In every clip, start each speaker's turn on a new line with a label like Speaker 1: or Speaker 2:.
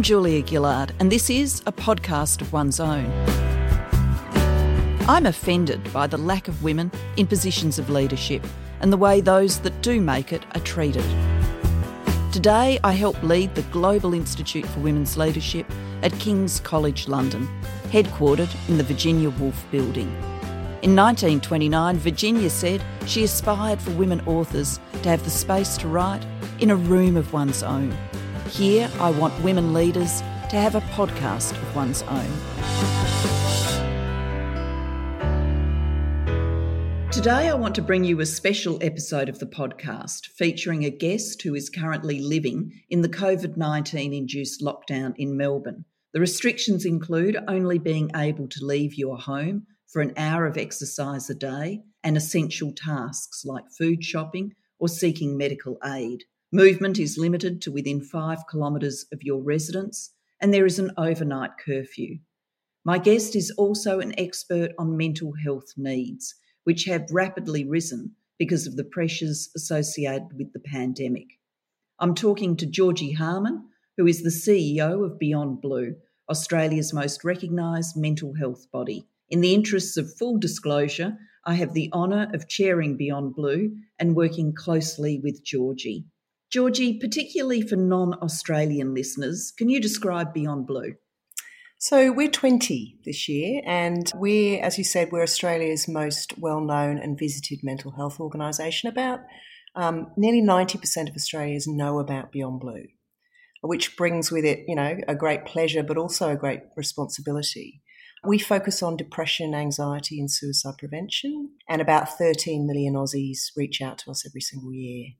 Speaker 1: I'm Julia Gillard, and this is a podcast of one's own. I'm offended by the lack of women in positions of leadership and the way those that do make it are treated. Today, I help lead the Global Institute for Women's Leadership at King's College London, headquartered in the Virginia Woolf Building. In 1929, Virginia said she aspired for women authors to have the space to write in a room of one's own. Here, I want women leaders to have a podcast of one's own. Today, I want to bring you a special episode of the podcast featuring a guest who is currently living in the COVID 19 induced lockdown in Melbourne. The restrictions include only being able to leave your home for an hour of exercise a day and essential tasks like food shopping or seeking medical aid. Movement is limited to within five kilometres of your residence, and there is an overnight curfew. My guest is also an expert on mental health needs, which have rapidly risen because of the pressures associated with the pandemic. I'm talking to Georgie Harman, who is the CEO of Beyond Blue, Australia's most recognised mental health body. In the interests of full disclosure, I have the honour of chairing Beyond Blue and working closely with Georgie. Georgie, particularly for non Australian listeners, can you describe Beyond Blue?
Speaker 2: So we're 20 this year, and we're, as you said, we're Australia's most well known and visited mental health organisation. About um, nearly 90% of Australians know about Beyond Blue, which brings with it, you know, a great pleasure, but also a great responsibility. We focus on depression, anxiety, and suicide prevention, and about 13 million Aussies reach out to us every single year.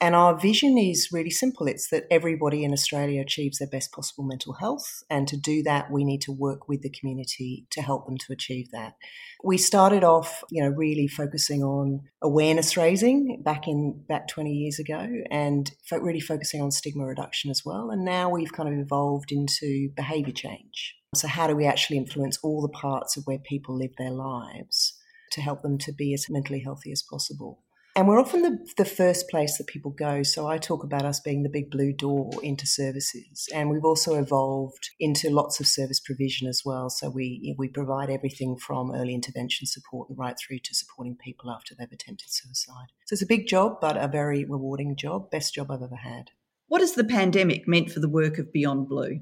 Speaker 2: And our vision is really simple it's that everybody in Australia achieves their best possible mental health. And to do that, we need to work with the community to help them to achieve that. We started off, you know, really focusing on awareness raising back in back 20 years ago and really focusing on stigma reduction as well. And now we've kind of evolved into behavior change. So, how do we actually influence all the parts of where people live their lives to help them to be as mentally healthy as possible? And we're often the, the first place that people go. So I talk about us being the big blue door into services. And we've also evolved into lots of service provision as well. So we, we provide everything from early intervention support right through to supporting people after they've attempted suicide. So it's a big job, but a very rewarding job. Best job I've ever had.
Speaker 1: What has the pandemic meant for the work of Beyond Blue?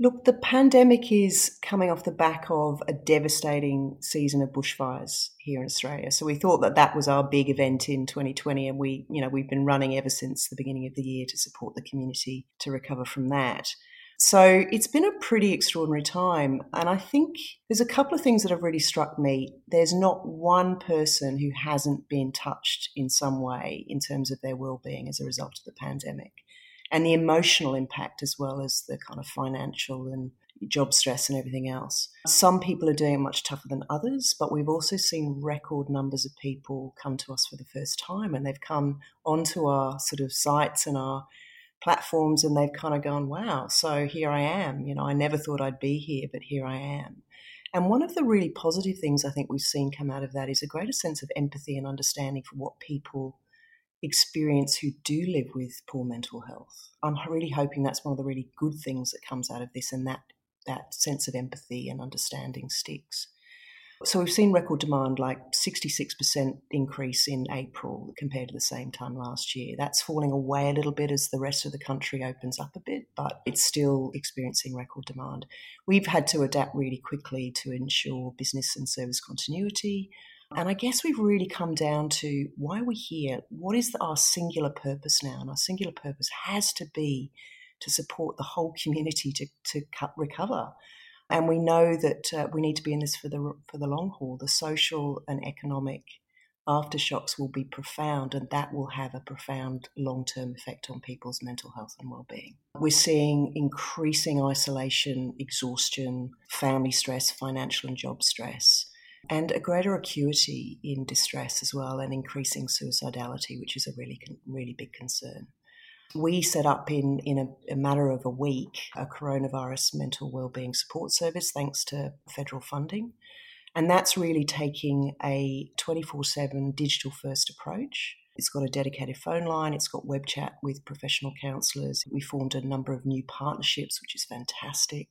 Speaker 2: Look, the pandemic is coming off the back of a devastating season of bushfires here in Australia. So we thought that that was our big event in 2020, and we, you know, we've been running ever since the beginning of the year to support the community to recover from that. So it's been a pretty extraordinary time. And I think there's a couple of things that have really struck me. There's not one person who hasn't been touched in some way in terms of their well-being as a result of the pandemic and the emotional impact as well as the kind of financial and job stress and everything else. Some people are doing it much tougher than others, but we've also seen record numbers of people come to us for the first time and they've come onto our sort of sites and our platforms and they've kind of gone, wow, so here I am. You know, I never thought I'd be here, but here I am. And one of the really positive things I think we've seen come out of that is a greater sense of empathy and understanding for what people experience who do live with poor mental health. I'm really hoping that's one of the really good things that comes out of this and that that sense of empathy and understanding sticks. So we've seen record demand like 66% increase in April compared to the same time last year. That's falling away a little bit as the rest of the country opens up a bit, but it's still experiencing record demand. We've had to adapt really quickly to ensure business and service continuity. And I guess we've really come down to why we're here. What is our singular purpose now? And our singular purpose has to be to support the whole community to, to cut, recover. And we know that uh, we need to be in this for the for the long haul. The social and economic aftershocks will be profound, and that will have a profound long term effect on people's mental health and well being. We're seeing increasing isolation, exhaustion, family stress, financial and job stress, and a greater acuity in distress as well, and increasing suicidality, which is a really, really big concern. We set up in, in a, a, matter of a week a coronavirus mental wellbeing support service thanks to federal funding. And that's really taking a 24 7 digital first approach. It's got a dedicated phone line, it's got web chat with professional counsellors. We formed a number of new partnerships, which is fantastic.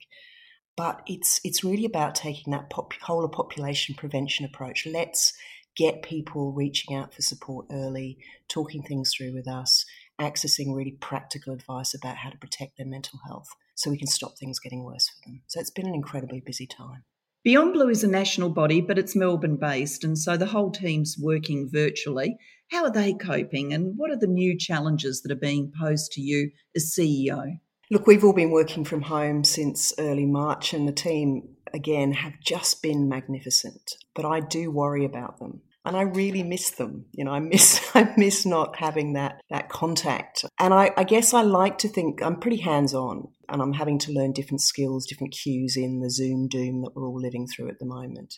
Speaker 2: But it's, it's really about taking that pop, whole of population prevention approach. Let's get people reaching out for support early, talking things through with us, accessing really practical advice about how to protect their mental health so we can stop things getting worse for them. So it's been an incredibly busy time.
Speaker 1: Beyond Blue is a national body, but it's Melbourne based, and so the whole team's working virtually. How are they coping, and what are the new challenges that are being posed to you as CEO?
Speaker 2: Look, we've all been working from home since early March, and the team, again, have just been magnificent. But I do worry about them and I really miss them. You know, I miss I miss not having that that contact. And I, I guess I like to think I'm pretty hands on, and I'm having to learn different skills, different cues in the Zoom doom that we're all living through at the moment.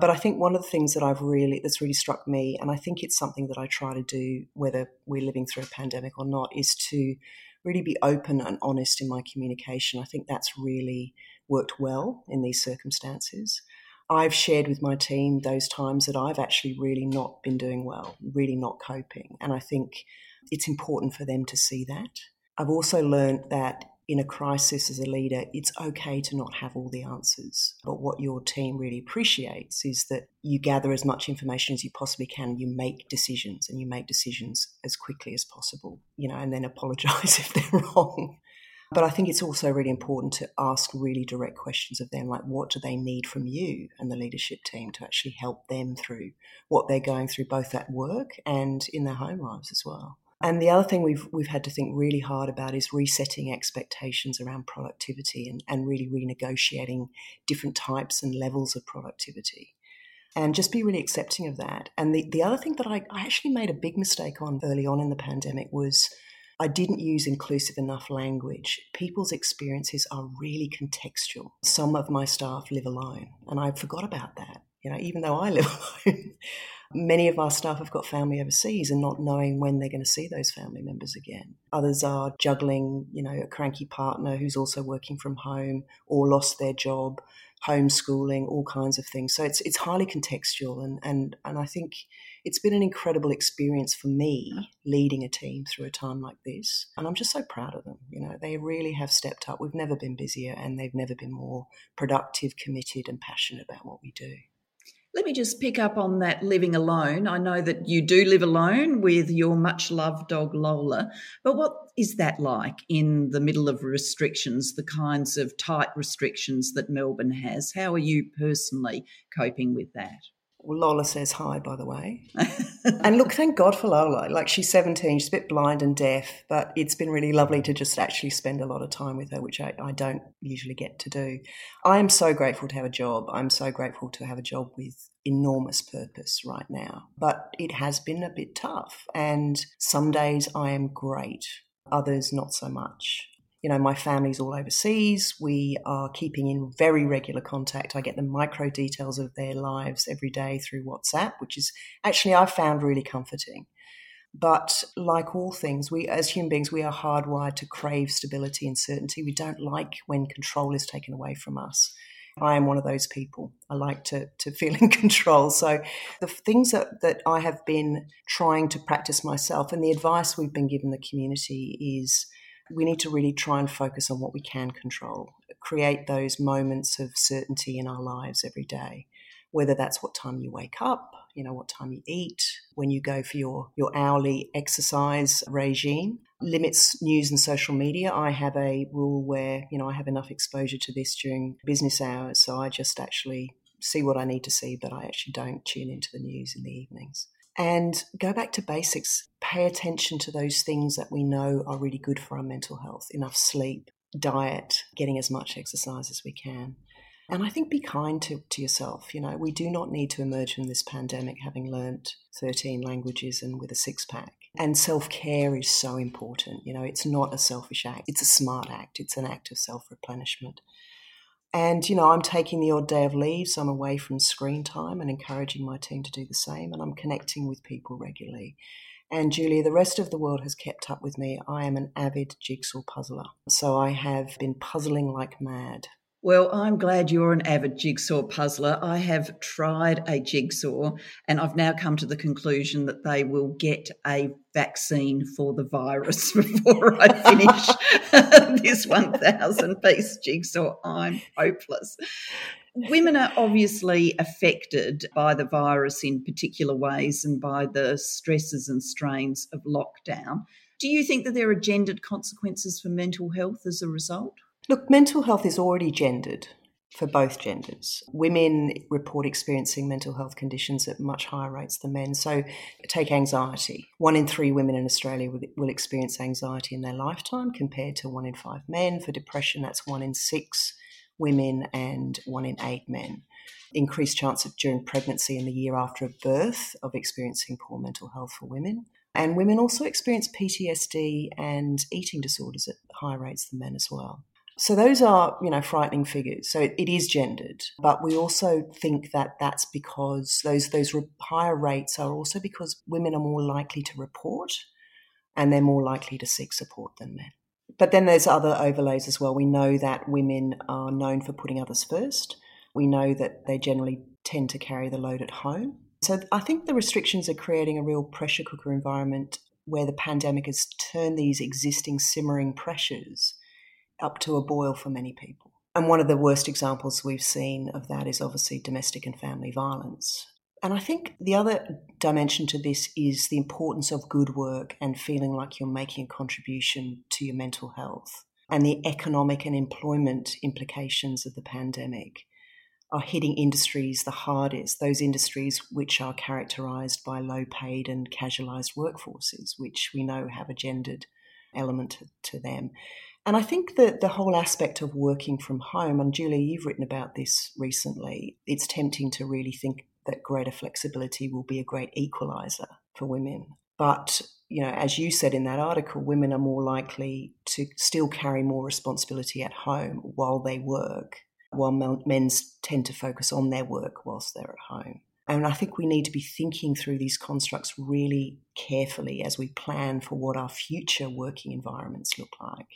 Speaker 2: But I think one of the things that I've really that's really struck me, and I think it's something that I try to do, whether we're living through a pandemic or not, is to really be open and honest in my communication. I think that's really worked well in these circumstances. I've shared with my team those times that I've actually really not been doing well, really not coping. And I think it's important for them to see that. I've also learned that in a crisis as a leader, it's okay to not have all the answers. But what your team really appreciates is that you gather as much information as you possibly can, you make decisions, and you make decisions as quickly as possible, you know, and then apologize if they're wrong. But I think it's also really important to ask really direct questions of them, like what do they need from you and the leadership team to actually help them through what they're going through, both at work and in their home lives as well. And the other thing we've we've had to think really hard about is resetting expectations around productivity and, and really renegotiating different types and levels of productivity. And just be really accepting of that. And the, the other thing that I, I actually made a big mistake on early on in the pandemic was I didn't use inclusive enough language. People's experiences are really contextual. Some of my staff live alone, and I forgot about that. You know, even though I live alone, many of our staff have got family overseas and not knowing when they're going to see those family members again. Others are juggling, you know, a cranky partner who's also working from home or lost their job, homeschooling, all kinds of things. So it's it's highly contextual, and and and I think it's been an incredible experience for me leading a team through a time like this. And I'm just so proud of them. You know, they really have stepped up. We've never been busier and they've never been more productive, committed, and passionate about what we do.
Speaker 1: Let me just pick up on that living alone. I know that you do live alone with your much loved dog Lola, but what is that like in the middle of restrictions, the kinds of tight restrictions that Melbourne has? How are you personally coping with that?
Speaker 2: Well, Lola says hi, by the way. and look, thank God for Lola. Like, she's 17, she's a bit blind and deaf, but it's been really lovely to just actually spend a lot of time with her, which I, I don't usually get to do. I am so grateful to have a job. I'm so grateful to have a job with enormous purpose right now. But it has been a bit tough. And some days I am great, others not so much you know, my family's all overseas. We are keeping in very regular contact. I get the micro details of their lives every day through WhatsApp, which is actually I've found really comforting. But like all things, we as human beings, we are hardwired to crave stability and certainty. We don't like when control is taken away from us. I am one of those people. I like to, to feel in control. So the things that, that I have been trying to practice myself and the advice we've been given the community is we need to really try and focus on what we can control, create those moments of certainty in our lives every day, whether that's what time you wake up, you know, what time you eat, when you go for your, your hourly exercise regime. Limits news and social media. I have a rule where, you know, I have enough exposure to this during business hours. So I just actually see what I need to see, but I actually don't tune into the news in the evenings. And go back to basics pay attention to those things that we know are really good for our mental health enough sleep, diet, getting as much exercise as we can. And I think be kind to, to yourself. You know, we do not need to emerge from this pandemic having learnt 13 languages and with a six pack. And self care is so important. You know, it's not a selfish act, it's a smart act, it's an act of self replenishment. And, you know, I'm taking the odd day of leave, so I'm away from screen time and encouraging my team to do the same. And I'm connecting with people regularly. And Julia, the rest of the world has kept up with me. I am an avid jigsaw puzzler. So I have been puzzling like mad
Speaker 1: well, I'm glad you're an avid jigsaw puzzler. I have tried a jigsaw and I've now come to the conclusion that they will get a vaccine for the virus before I finish this 1,000 piece jigsaw. I'm hopeless. Women are obviously affected by the virus in particular ways and by the stresses and strains of lockdown. Do you think that there are gendered consequences for mental health as a result?
Speaker 2: Look, mental health is already gendered for both genders. Women report experiencing mental health conditions at much higher rates than men. So, take anxiety. One in three women in Australia will, experience anxiety in their lifetime, compared to one in five men. For depression, that's one in six women and one in eight men. Increased chance of during pregnancy and the year after a birth of experiencing poor mental health for women. And women also experience PTSD and eating disorders at higher rates than men as well. So those are, you know, frightening figures. So it, it is gendered, but we also think that that's because those those higher rates are also because women are more likely to report, and they're more likely to seek support than men. But then there's other overlays as well. We know that women are known for putting others first. We know that they generally tend to carry the load at home. So I think the restrictions are creating a real pressure cooker environment where the pandemic has turned these existing simmering pressures up to a boil for many people. And one of the worst examples we've seen of that is obviously domestic and family violence. And I think the other dimension to this is the importance of good work and feeling like you're making a contribution to your mental health. And the economic and employment implications of the pandemic are hitting industries the hardest, those industries which are characterized by low paid and casualized workforces, which we know have a gendered element to them. And I think that the whole aspect of working from home, and Julia, you've written about this recently, it's tempting to really think that greater flexibility will be a great equalizer for women. But, you know, as you said in that article, women are more likely to still carry more responsibility at home while they work, while men tend to focus on their work whilst they're at home. And I think we need to be thinking through these constructs really carefully as we plan for what our future working environments look like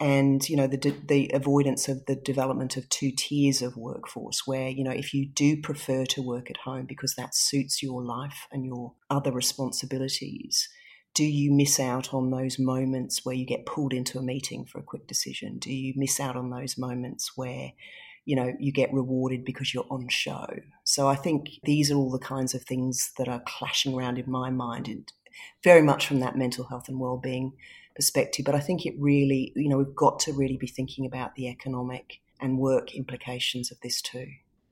Speaker 2: and you know the the avoidance of the development of two tiers of workforce where you know if you do prefer to work at home because that suits your life and your other responsibilities do you miss out on those moments where you get pulled into a meeting for a quick decision? Do you miss out on those moments where you know you get rewarded because you're on show? So i think these are all the kinds of things that are clashing around in my mind and very much from that mental health and well-being perspective. But I think it really, you know, we've got to really be thinking about the economic and work implications of this too.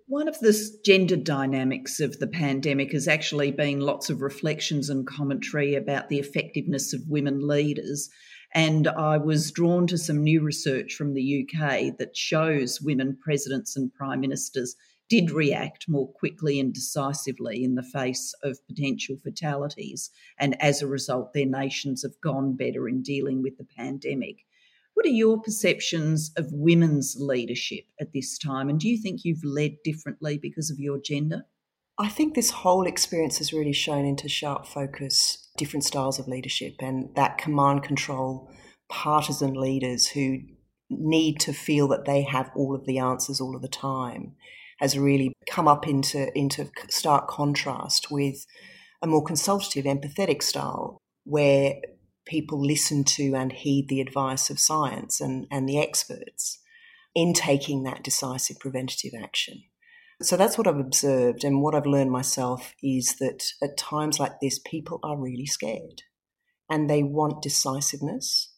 Speaker 1: One of the gender dynamics of the pandemic has actually been lots of reflections and commentary about the effectiveness of women leaders. And I was drawn to some new research from the UK that shows women presidents and prime ministers did react more quickly and decisively in the face of potential fatalities. And as a result, their nations have gone better in dealing with the pandemic. What are your perceptions of women's leadership at this time? And do you think you've led differently because of your gender?
Speaker 2: I think this whole experience has really shown into sharp focus different styles of leadership and that command control partisan leaders who need to feel that they have all of the answers all of the time has really come up into, into stark contrast with a more consultative, empathetic style where people listen to and heed the advice of science and, and the experts in taking that decisive preventative action. So that's what I've observed. And what I've learned myself is that at times like this, people are really scared and they want decisiveness,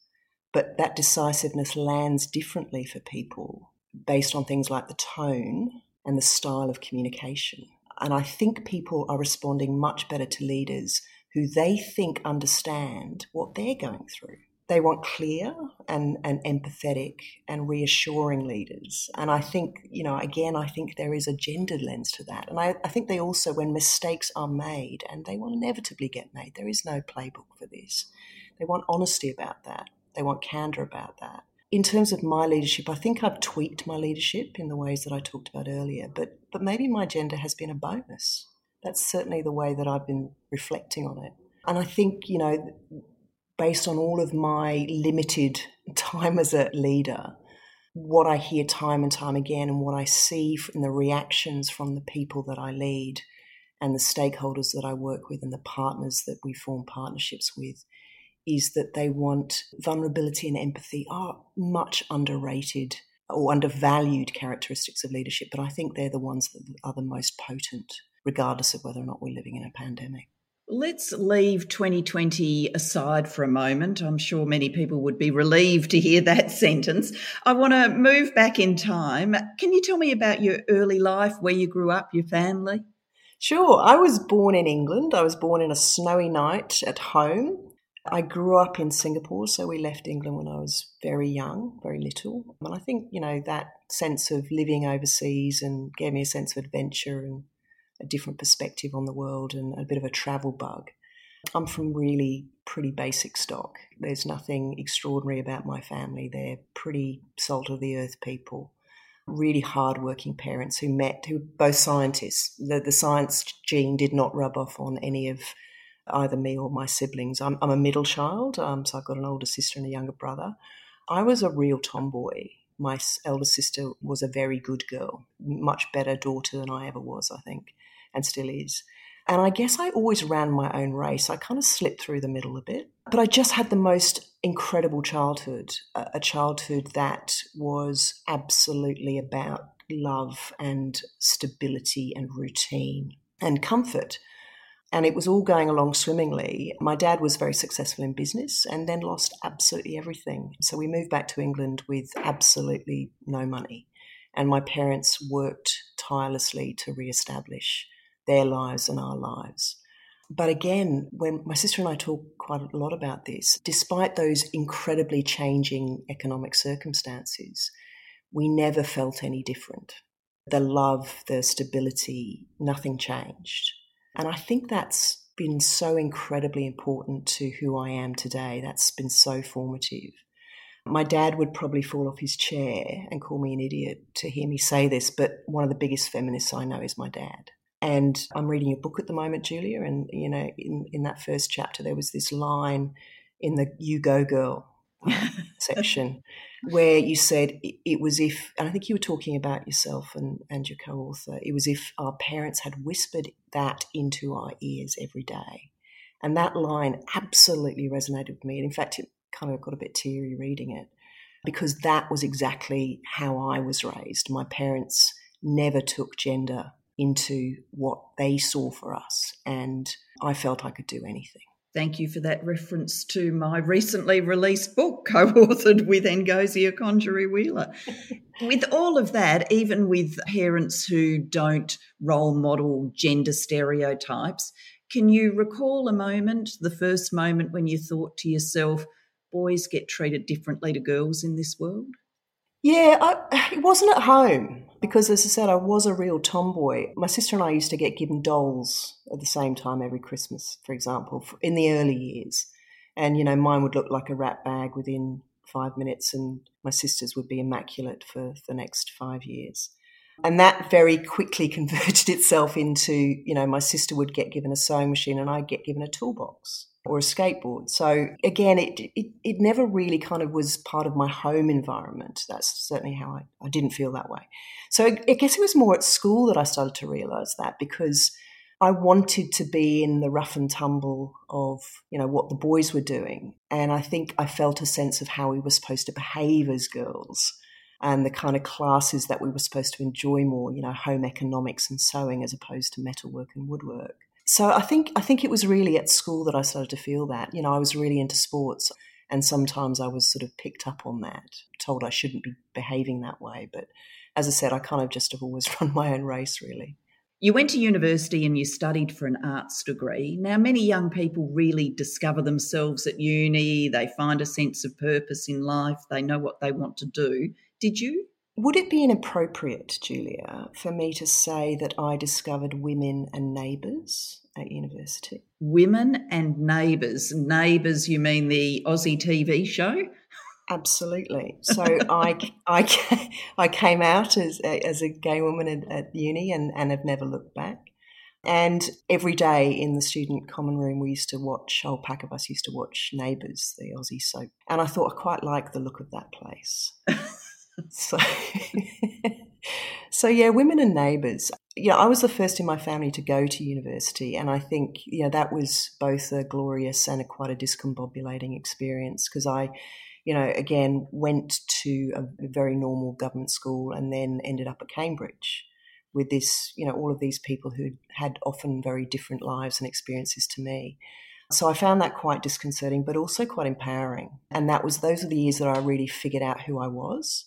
Speaker 2: but that decisiveness lands differently for people based on things like the tone and the style of communication. And I think people are responding much better to leaders who they think understand what they're going through. They want clear and, and empathetic and reassuring leaders. And I think, you know, again, I think there is a gendered lens to that. And I, I think they also, when mistakes are made, and they will inevitably get made, there is no playbook for this. They want honesty about that, they want candor about that. In terms of my leadership, I think I've tweaked my leadership in the ways that I talked about earlier, but, but maybe my gender has been a bonus. That's certainly the way that I've been reflecting on it. And I think, you know, based on all of my limited time as a leader, what I hear time and time again and what I see in the reactions from the people that I lead and the stakeholders that I work with and the partners that we form partnerships with is that they want vulnerability and empathy are much underrated or undervalued characteristics of leadership, but I think they're the ones that are the most potent, regardless of whether or not we're living in a pandemic.
Speaker 1: Let's leave 2020 aside for a moment. I'm sure many people would be relieved to hear that sentence. I want to move back in time. Can you tell me about your early life, where you grew up, your family?
Speaker 2: Sure. I was born in England. I was born in a snowy night at home I grew up in Singapore, so we left England when I was very young, very little. And I think, you know, that sense of living overseas and gave me a sense of adventure and a different perspective on the world and a bit of a travel bug. I'm from really pretty basic stock. There's nothing extraordinary about my family. They're pretty salt of the earth people, really hardworking parents who met, who were both scientists. The, the science gene did not rub off on any of either me or my siblings. I'm, I'm a middle child, um, so I've got an older sister and a younger brother. I was a real tomboy. My elder sister was a very good girl, much better daughter than I ever was, I think, and still is. And I guess I always ran my own race. I kind of slipped through the middle a bit. But I just had the most incredible childhood, a childhood that was absolutely about love and stability and routine and comfort and it was all going along swimmingly. My dad was very successful in business and then lost absolutely everything. So we moved back to England with absolutely no money. And my parents worked tirelessly to re-establish their lives and our lives. But again, when my sister and I talk quite a lot about this, despite those incredibly changing economic circumstances, we never felt any different. The love, the stability, nothing changed. And I think that's been so incredibly important to who I am today. That's been so formative. My dad would probably fall off his chair and call me an idiot to hear me say this, but one of the biggest feminists I know is my dad. And I'm reading a book at the moment, Julia, and you know, in, in that first chapter there was this line in the You Go Girl section where you said it was if, and I think you were talking about yourself and, and your co author, it was if our parents had whispered that into our ears every day. And that line absolutely resonated with me. And in fact, it kind of got a bit teary reading it because that was exactly how I was raised. My parents never took gender into what they saw for us, and I felt I could do anything.
Speaker 1: Thank you for that reference to my recently released book, co authored with Ngozi Okonjo-Iweala. with all of that, even with parents who don't role model gender stereotypes, can you recall a moment, the first moment when you thought to yourself, boys get treated differently to girls in this world?
Speaker 2: Yeah, I, it wasn't at home because, as I said, I was a real tomboy. My sister and I used to get given dolls at the same time every Christmas, for example, in the early years. And, you know, mine would look like a rat bag within five minutes, and my sister's would be immaculate for the next five years. And that very quickly converted itself into, you know, my sister would get given a sewing machine and I'd get given a toolbox or a skateboard. So again, it, it, it never really kind of was part of my home environment. That's certainly how I, I didn't feel that way. So I, I guess it was more at school that I started to realize that because I wanted to be in the rough and tumble of, you know, what the boys were doing. And I think I felt a sense of how we were supposed to behave as girls and the kind of classes that we were supposed to enjoy more, you know, home economics and sewing as opposed to metalwork and woodwork. So I think I think it was really at school that I started to feel that. You know, I was really into sports and sometimes I was sort of picked up on that, told I shouldn't be behaving that way. But as I said, I kind of just have always run my own race really.
Speaker 1: You went to university and you studied for an arts degree. Now, many young people really discover themselves at uni, they find a sense of purpose in life, they know what they want to do. Did you?
Speaker 2: Would it be inappropriate, Julia, for me to say that I discovered women and neighbours at university?
Speaker 1: Women and neighbours. Neighbours, you mean the Aussie TV show?
Speaker 2: Absolutely. So I, I, I came out as, as a gay woman at, at uni and, and have never looked back. And every day in the student common room, we used to watch, a whole pack of us used to watch Neighbours, the Aussie soap. And I thought I quite liked the look of that place. so, so yeah, women and neighbours. Yeah, I was the first in my family to go to university, and I think yeah that was both a glorious and a quite a discombobulating experience because I, you know, again went to a very normal government school and then ended up at Cambridge with this, you know, all of these people who had often very different lives and experiences to me. So I found that quite disconcerting, but also quite empowering. And that was those are the years that I really figured out who I was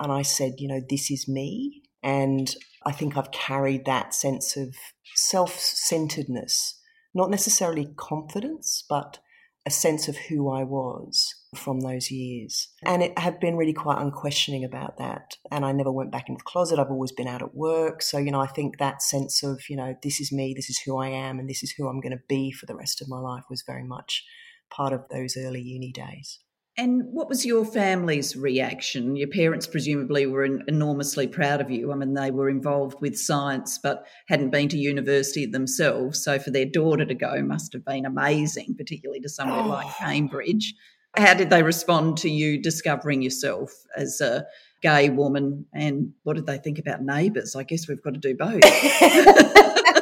Speaker 2: and I said, you know, this is me. And I think I've carried that sense of self centeredness, not necessarily confidence, but a sense of who I was from those years. And it had been really quite unquestioning about that. And I never went back into the closet. I've always been out at work. So, you know, I think that sense of, you know, this is me, this is who I am, and this is who I'm going to be for the rest of my life was very much part of those early uni days.
Speaker 1: And what was your family's reaction? Your parents presumably were enormously proud of you. I mean, they were involved with science but hadn't been to university themselves. So for their daughter to go must have been amazing, particularly to somewhere oh. like Cambridge. How did they respond to you discovering yourself as a gay woman? And what did they think about neighbours? I guess we've got to do both.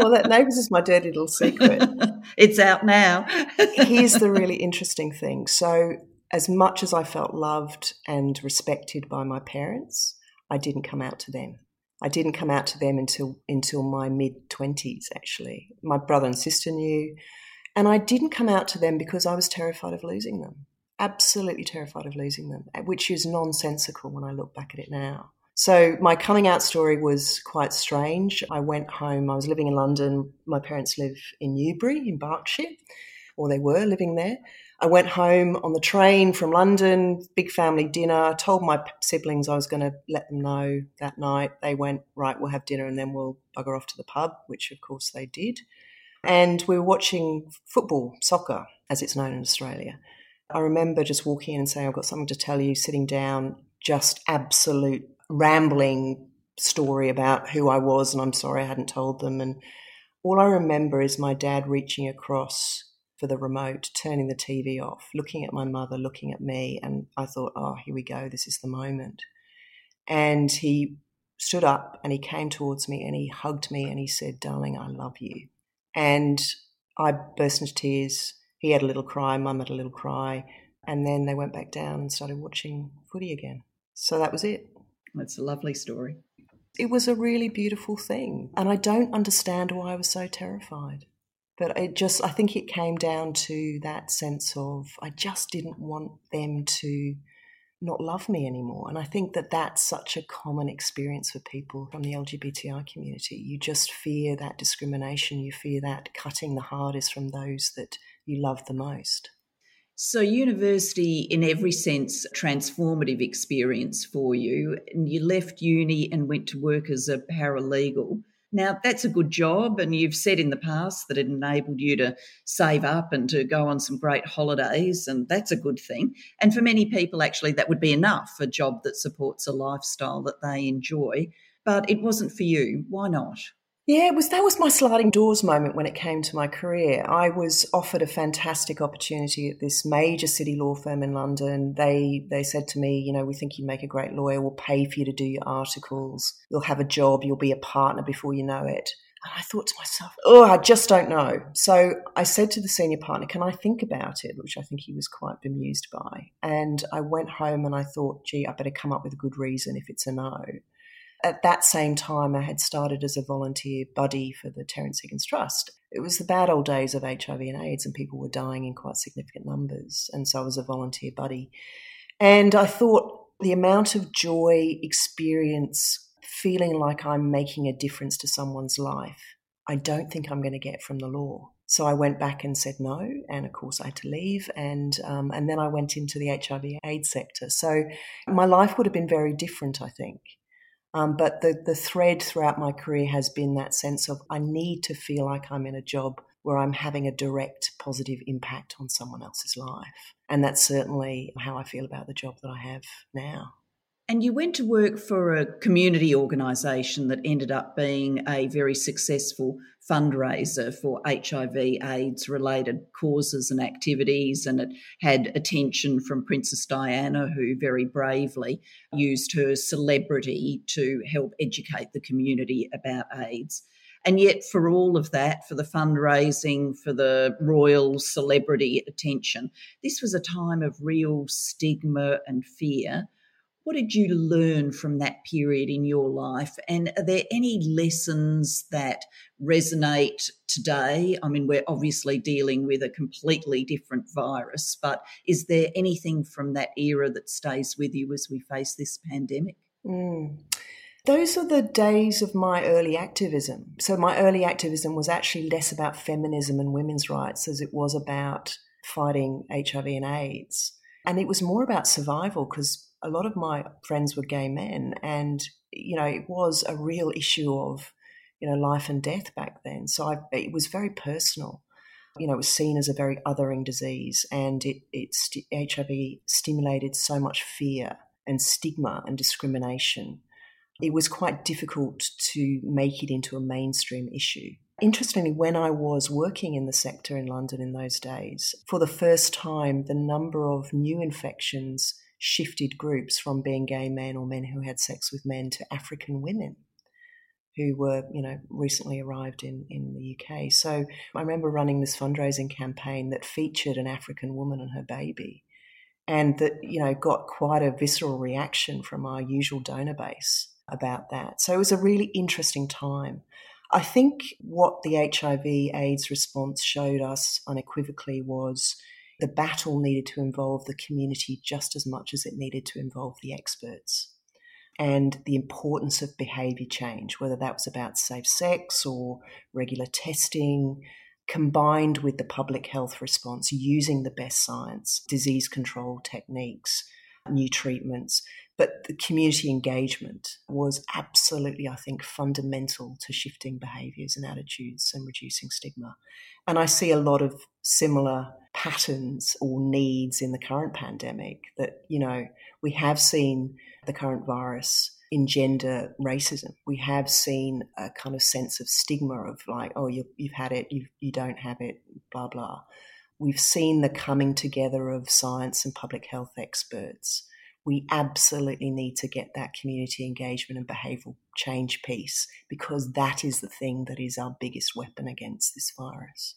Speaker 2: well, that neighbours is my dirty little secret.
Speaker 1: it's out now.
Speaker 2: Here's the really interesting thing. So, as much as I felt loved and respected by my parents, I didn't come out to them. I didn't come out to them until until my mid twenties. Actually, my brother and sister knew, and I didn't come out to them because I was terrified of losing them. Absolutely terrified of losing them, which is nonsensical when I look back at it now. So my coming out story was quite strange. I went home, I was living in London. My parents live in Newbury in Berkshire, or they were living there. I went home on the train from London, big family dinner. told my siblings I was going to let them know that night. They went, right, we'll have dinner and then we'll bugger off to the pub, which of course they did. And we were watching football, soccer, as it's known in Australia. I remember just walking in and saying, I've got something to tell you, sitting down, just absolute rambling story about who I was, and I'm sorry I hadn't told them. And all I remember is my dad reaching across for the remote, turning the TV off, looking at my mother, looking at me, and I thought, oh, here we go, this is the moment. And he stood up and he came towards me and he hugged me and he said, Darling, I love you. And I burst into tears. He had a little cry, mum had a little cry. And then they went back down and started watching footy again. So that was it.
Speaker 1: It's a lovely story.
Speaker 2: It was a really beautiful thing. And I don't understand why I was so terrified. But it just, I think it came down to that sense of I just didn't want them to not love me anymore. And I think that that's such a common experience for people from the LGBTI community. You just fear that discrimination, you fear that cutting the hardest from those that you love the most.
Speaker 1: So, university, in every sense, transformative experience for you. And you left uni and went to work as a paralegal. Now, that's a good job, and you've said in the past that it enabled you to save up and to go on some great holidays, and that's a good thing. And for many people, actually, that would be enough a job that supports a lifestyle that they enjoy. But it wasn't for you. Why not?
Speaker 2: Yeah, was that was my sliding doors moment when it came to my career. I was offered a fantastic opportunity at this major city law firm in London. They they said to me, you know, we think you'd make a great lawyer. We'll pay for you to do your articles. You'll have a job. You'll be a partner before you know it. And I thought to myself, oh, I just don't know. So I said to the senior partner, can I think about it? Which I think he was quite bemused by. And I went home and I thought, gee, I better come up with a good reason if it's a no. At that same time, I had started as a volunteer buddy for the Terrence Higgins Trust. It was the bad old days of HIV and AIDS, and people were dying in quite significant numbers. And so I was a volunteer buddy. And I thought the amount of joy, experience, feeling like I'm making a difference to someone's life, I don't think I'm going to get from the law. So I went back and said no, and of course I had to leave, and um, and then I went into the HIV/AIDS sector. So my life would have been very different, I think. Um, but the the thread throughout my career has been that sense of I need to feel like I'm in a job where I'm having a direct positive impact on someone else's life, and that's certainly how I feel about the job that I have now.
Speaker 1: And you went to work for a community organisation that ended up being a very successful fundraiser for HIV AIDS related causes and activities. And it had attention from Princess Diana, who very bravely used her celebrity to help educate the community about AIDS. And yet, for all of that, for the fundraising, for the royal celebrity attention, this was a time of real stigma and fear what did you learn from that period in your life? And are there any lessons that resonate today? I mean, we're obviously dealing with a completely different virus, but is there anything from that era that stays with you as we face this pandemic?
Speaker 2: Mm. Those are the days of my early activism. So, my early activism was actually less about feminism and women's rights as it was about fighting HIV and AIDS. And it was more about survival because a lot of my friends were gay men, and you know it was a real issue of you know life and death back then. So I, it was very personal. You know, it was seen as a very othering disease, and it, it HIV stimulated so much fear and stigma and discrimination. It was quite difficult to make it into a mainstream issue. Interestingly, when I was working in the sector in London in those days, for the first time, the number of new infections shifted groups from being gay men or men who had sex with men to African women who were, you know, recently arrived in, in the UK. So I remember running this fundraising campaign that featured an African woman and her baby and that, you know, got quite a visceral reaction from our usual donor base about that. So it was a really interesting time. I think what the HIV AIDS response showed us unequivocally was the battle needed to involve the community just as much as it needed to involve the experts. And the importance of behaviour change, whether that was about safe sex or regular testing, combined with the public health response using the best science, disease control techniques, new treatments. But the community engagement was absolutely, I think, fundamental to shifting behaviours and attitudes and reducing stigma. And I see a lot of similar patterns or needs in the current pandemic that, you know, we have seen the current virus engender racism. We have seen a kind of sense of stigma of like, oh, you, have had it, you, you don't have it, blah, blah. We've seen the coming together of science and public health experts. We absolutely need to get that community engagement and behavioural change piece because that is the thing that is our biggest weapon against this virus.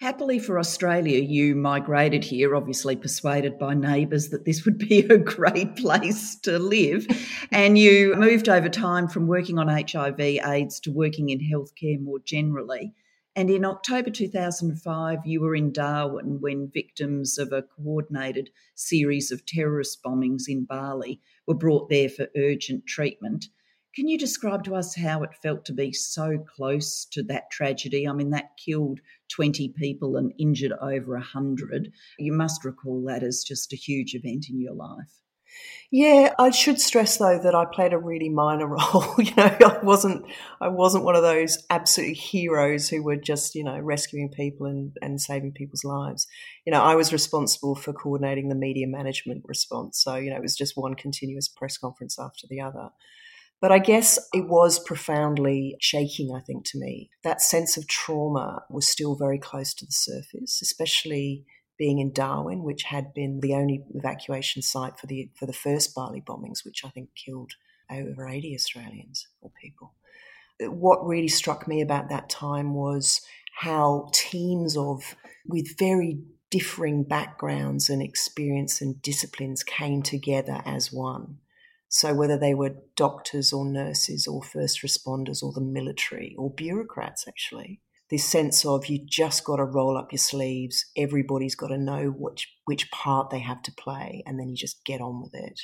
Speaker 1: Happily for Australia, you migrated here, obviously persuaded by neighbours that this would be a great place to live. and you moved over time from working on HIV AIDS to working in healthcare more generally. And in October 2005, you were in Darwin when victims of a coordinated series of terrorist bombings in Bali were brought there for urgent treatment. Can you describe to us how it felt to be so close to that tragedy? I mean, that killed 20 people and injured over 100. You must recall that as just a huge event in your life.
Speaker 2: Yeah, I should stress though that I played a really minor role. you know, I wasn't I wasn't one of those absolute heroes who were just, you know, rescuing people and, and saving people's lives. You know, I was responsible for coordinating the media management response. So, you know, it was just one continuous press conference after the other. But I guess it was profoundly shaking, I think, to me. That sense of trauma was still very close to the surface, especially being in Darwin, which had been the only evacuation site for the for the first Bali bombings, which I think killed over 80 Australians or people. What really struck me about that time was how teams of with very differing backgrounds and experience and disciplines came together as one. So, whether they were doctors or nurses or first responders or the military or bureaucrats, actually, this sense of you just got to roll up your sleeves, everybody's got to know which, which part they have to play, and then you just get on with it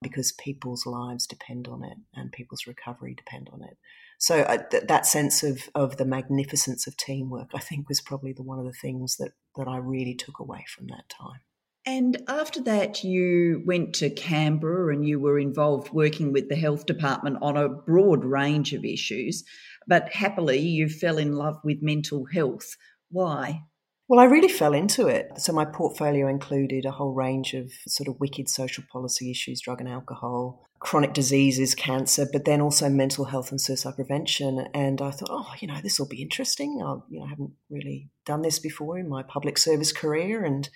Speaker 2: because people's lives depend on it and people's recovery depend on it. So uh, th- that sense of, of the magnificence of teamwork, I think, was probably the, one of the things that, that I really took away from that time.
Speaker 1: And after that, you went to Canberra and you were involved working with the health department on a broad range of issues. But happily, you fell in love with mental health. Why?
Speaker 2: Well, I really fell into it. So my portfolio included a whole range of sort of wicked social policy issues, drug and alcohol, chronic diseases, cancer, but then also mental health and suicide prevention. And I thought, oh, you know, this will be interesting. I, you know, I haven't really done this before in my public service career, and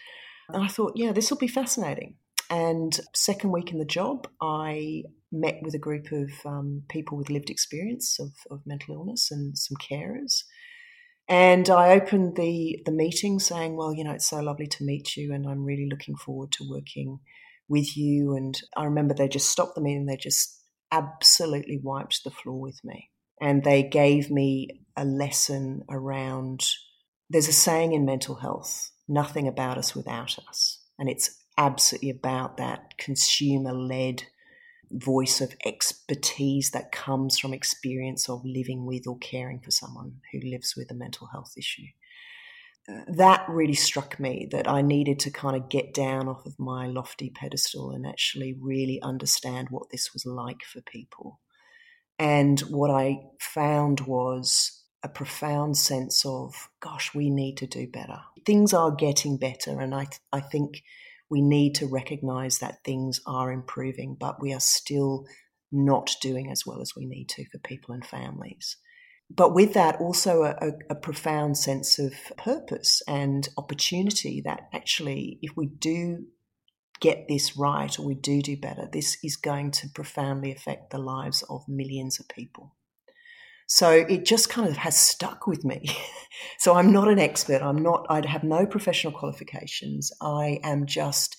Speaker 2: and I thought, yeah, this will be fascinating. And second week in the job, I met with a group of um, people with lived experience of, of mental illness and some carers and I opened the the meeting saying, "Well, you know, it's so lovely to meet you, and I'm really looking forward to working with you." And I remember they just stopped the meeting. They just absolutely wiped the floor with me, and they gave me a lesson around. There's a saying in mental health: "Nothing about us without us," and it's absolutely about that consumer led voice of expertise that comes from experience of living with or caring for someone who lives with a mental health issue. Uh, that really struck me that I needed to kind of get down off of my lofty pedestal and actually really understand what this was like for people. And what I found was a profound sense of, gosh, we need to do better. Things are getting better. And I, I think we need to recognize that things are improving, but we are still not doing as well as we need to for people and families. But with that, also a, a, profound sense of purpose and opportunity that actually, if we do get this right or we do do better, this is going to profoundly affect the lives of millions of people. So it just kind of has stuck with me. so I'm not an expert. I'm not, I'd have no professional qualifications. I am just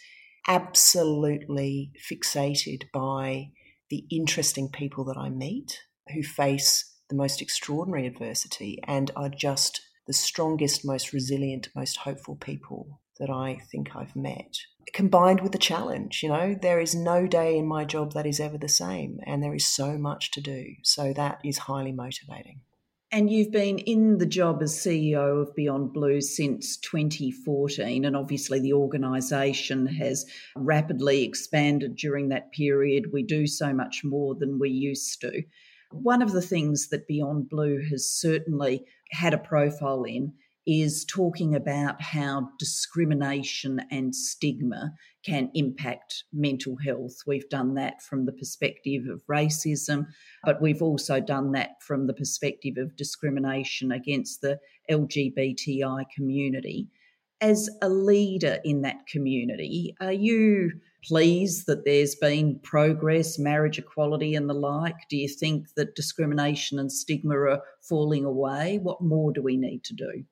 Speaker 2: absolutely fixated by the interesting people that I meet who face the most extraordinary adversity and are just the strongest, most resilient, most hopeful people that I think I've met combined with the challenge. You know, there is no day in my job that is ever the same, and there is so much to do. So that is highly motivating.
Speaker 1: And you've been in the job as CEO of Beyond Blue since 2014, and obviously the organisation has rapidly expanded during that period. We do so much more than we used to. One of the things that Beyond Blue has certainly had a profile in is talking about how discrimination and stigma can impact mental health. We've done that from the perspective of racism, but we've also done that from the perspective of discrimination against the LGBTI community. As a leader in that community, are you pleased that there's been progress, marriage equality, and the like? Do you think that discrimination and stigma are falling away? What more do we need to do?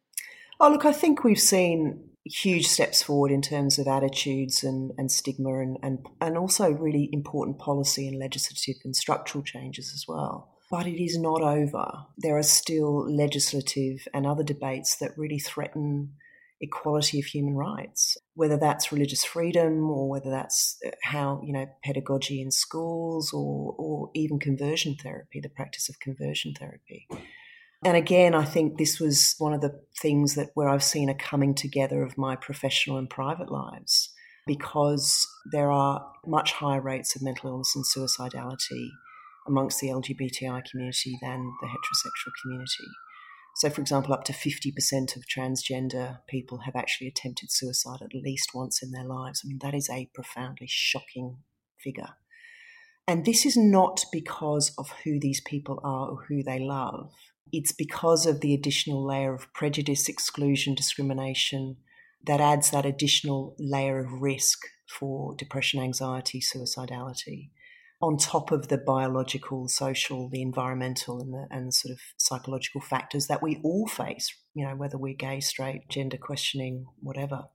Speaker 2: Oh, look, I think we've seen huge steps forward in terms of attitudes and, and stigma and, and, and also really important policy and legislative and structural changes as well. But it is not over. There are still legislative and other debates that really threaten equality of human rights, whether that's religious freedom or whether that's uh, how, you know, pedagogy in schools or, or even conversion therapy, the practice of conversion therapy. And again, I think this was one of the things that where I've seen a coming together of my professional and private lives because there are much higher rates of mental illness and suicidality amongst the LGBTI community than the heterosexual community. So, for example, up to 50% of transgender people have actually attempted suicide at least once in their lives. I mean, that is a profoundly shocking figure. And this is not because of who these people are or who they love. It's because of the additional layer of prejudice, exclusion, discrimination that adds that additional layer of risk for depression, anxiety, suicidality on top of the biological, social, the environmental, and the, and the sort of psychological factors that we all face, you know, whether we're gay, straight, gender questioning, whatever.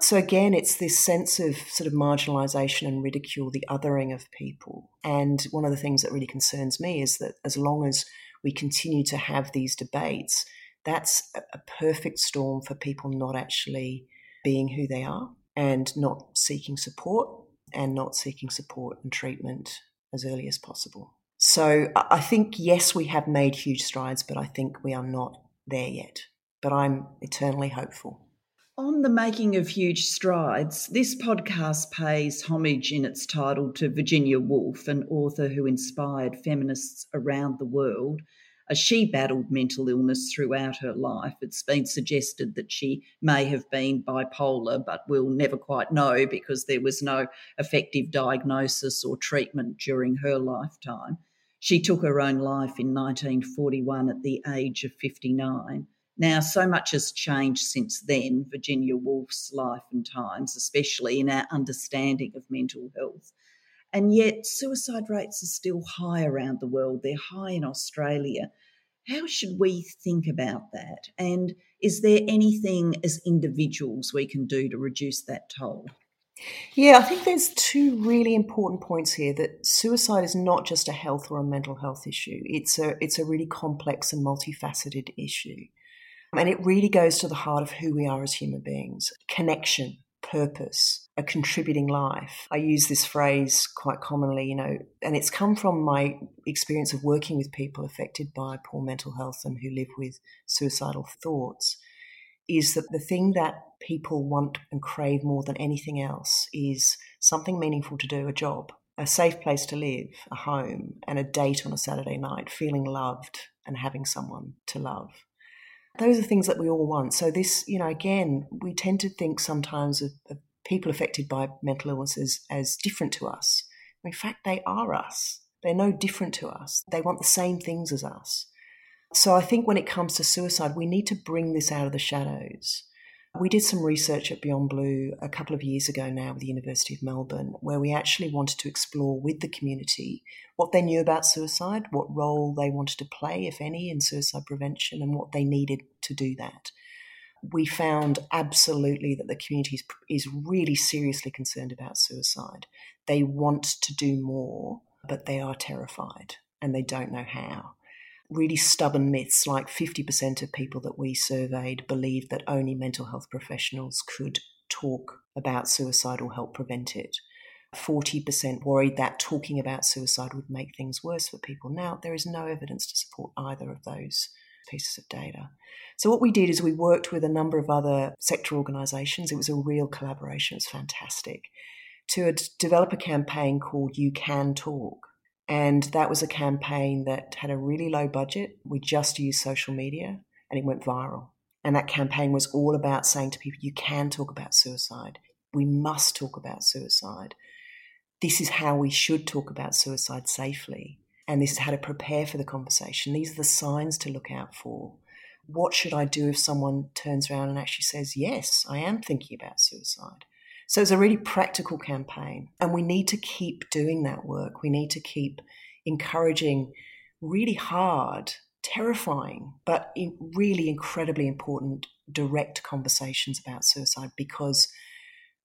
Speaker 2: So again, it's this sense of sort of marginalization and ridicule, the othering of people. And one of the things that really concerns me is that as long as we continue to have these debates, that's a perfect storm for people not actually being who they are and not seeking support and not seeking support and treatment as early as possible. So I think, yes, we have made huge strides, but I think we are not there yet. But I'm eternally hopeful.
Speaker 1: On the making of huge strides, this podcast pays homage in its title to Virginia Woolf, an author who inspired feminists around the world as she battled mental illness throughout her life. It's been suggested that she may have been bipolar, but we'll never quite know because there was no effective diagnosis or treatment during her lifetime. She took her own life in 1941 at the age of 59. Now, so much has changed since then, Virginia Woolf's life and times, especially in our understanding of mental health. And yet, suicide rates are still high around the world. They're high in Australia. How should we think about that? And is there anything as individuals we can do to reduce that toll?
Speaker 2: Yeah, I think there's two really important points here that suicide is not just a health or a mental health issue. It's a it's a really complex and multifaceted issue. And it really goes to the heart of who we are as human beings. Connection, purpose, a contributing life. I use this phrase quite commonly, you know, and it's come from my experience of working with people affected by poor mental health and who live with suicidal thoughts. Is that the thing that people want and crave more than anything else is something meaningful to do, a job, a safe place to live, a home, and a date on a Saturday night, feeling loved and having someone to love those are things that we all want. So this, you know, again, we tend to think sometimes of, of people affected by mental illnesses as different to us. In fact, they are us. They're no different to us. They want the same things as us. So I think when it comes to suicide, we need to bring this out of the shadows. We did some research at Beyond Blue a couple of years ago now with the University of Melbourne, where we actually wanted to explore with the community what they knew about suicide, what role they wanted to play, if any, in suicide prevention, and what they needed to do that. We found absolutely that the community is really seriously concerned about suicide. They want to do more, but they are terrified and they don't know how really stubborn myths, like 50% of people that we surveyed believed that only mental health professionals could talk about suicide or help prevent it. 40% worried that talking about suicide would make things worse for people. Now, there is no evidence to support either of those pieces of data. So, what we did is we worked with a number of other sector organisations. It was a real collaboration, it was fantastic, to develop a campaign called You Can Talk. And that was a campaign that had a really low budget. We just used social media and it went viral. And that campaign was all about saying to people, you can talk about suicide. We must talk about suicide. This is how we should talk about suicide safely. And this is how to prepare for the conversation. These are the signs to look out for. What should I do if someone turns around and actually says, Yes, I am thinking about suicide? So it's a really practical campaign. And we need to keep doing that work. We need to keep encouraging really hard, terrifying, but really incredibly important direct conversations about suicide because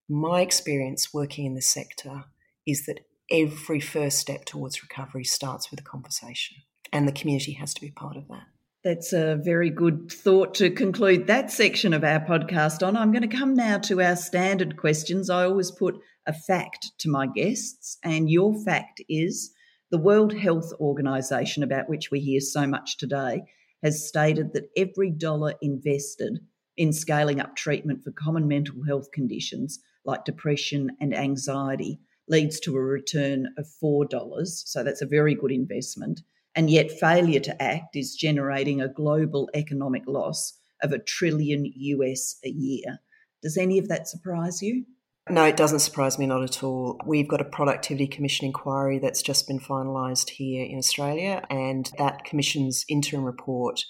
Speaker 2: my experience working in this sector is that every first step towards recovery starts with a conversation, and the community has to be part of that.
Speaker 1: That's a very good thought to conclude that section of our podcast on. I'm going to come now to our standard questions. I always put a fact to my guests, and your fact is the World Health Organization, about which we hear so much today, has stated that every dollar invested in scaling up treatment for common mental health conditions like depression and anxiety leads to a return of $4. So that's a very good investment. And yet, failure to act is generating a global economic loss of a trillion US a year. Does any of that surprise you?
Speaker 2: No, it doesn't surprise me, not at all. We've got a Productivity Commission inquiry that's just been finalised here in Australia, and that Commission's interim report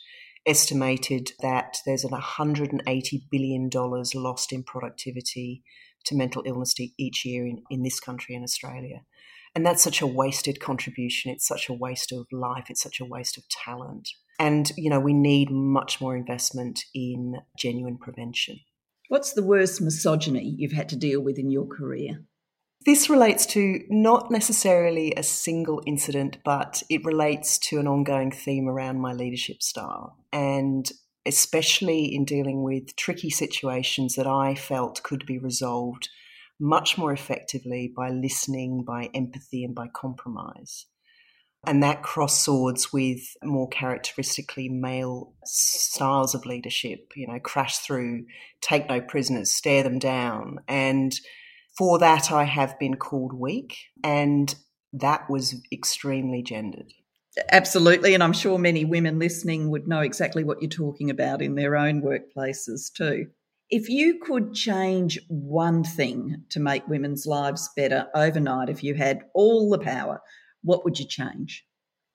Speaker 2: estimated that there's an $180 billion lost in productivity to mental illness each year in, in this country in Australia. And that's such a wasted contribution. It's such a waste of life. It's such a waste of talent. And, you know, we need much more investment in genuine prevention.
Speaker 1: What's the worst misogyny you've had to deal with in your career?
Speaker 2: This relates to not necessarily a single incident, but it relates to an ongoing theme around my leadership style. And especially in dealing with tricky situations that I felt could be resolved much more effectively by listening, by empathy, and by compromise. And that cross swords with more characteristically male styles of leadership, you know, crash through, take no prisoners, stare them down. And for that, I have been called weak, and that was extremely gendered.
Speaker 1: Absolutely. And I'm sure many women listening would know exactly what you're talking about in their own workplaces too. If you could change one thing to make women's lives better overnight, if you had all the power, what would you change?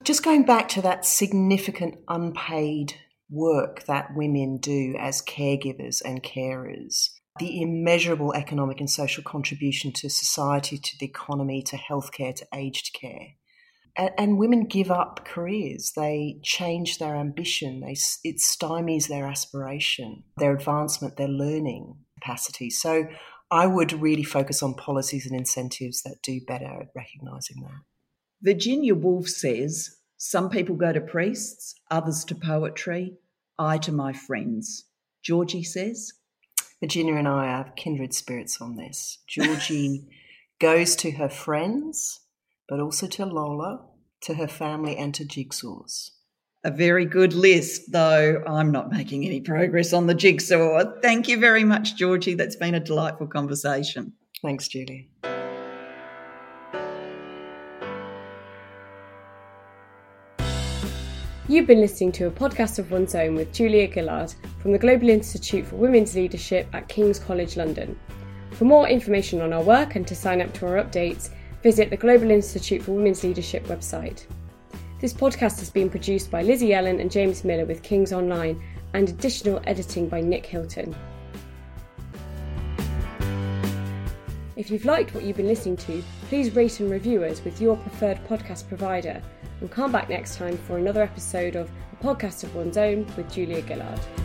Speaker 2: Just going back to that significant unpaid work that women do as caregivers and carers, the immeasurable economic and social contribution to society, to the economy, to healthcare, to aged care and, and women give up careers. They change their ambition. They, it stymies their aspiration, their advancement, their learning capacity. So I would really focus on policies and incentives that do better at recognising that.
Speaker 1: Virginia Woolf says, Some people go to priests, others to poetry, I to my friends. Georgie says,
Speaker 2: Virginia and I are kindred spirits on this. Georgie goes to her friends but also to Lola, to her family, and to jigsaws.
Speaker 1: A very good list, though I'm not making any progress on the jigsaw. Thank you very much, Georgie. That's been a delightful conversation.
Speaker 2: Thanks, Julie.
Speaker 3: You've been listening to a podcast of one's own with Julia Gillard from the Global Institute for Women's Leadership at King's College London. For more information on our work and to sign up to our updates, visit the Global Institute for Women's Leadership website. This podcast has been produced by Lizzie Ellen and James Miller with Kings Online and additional editing by Nick Hilton. If you've liked what you've been listening to, please rate and review us with your preferred podcast provider and come back next time for another episode of A Podcast of One's Own with Julia Gillard.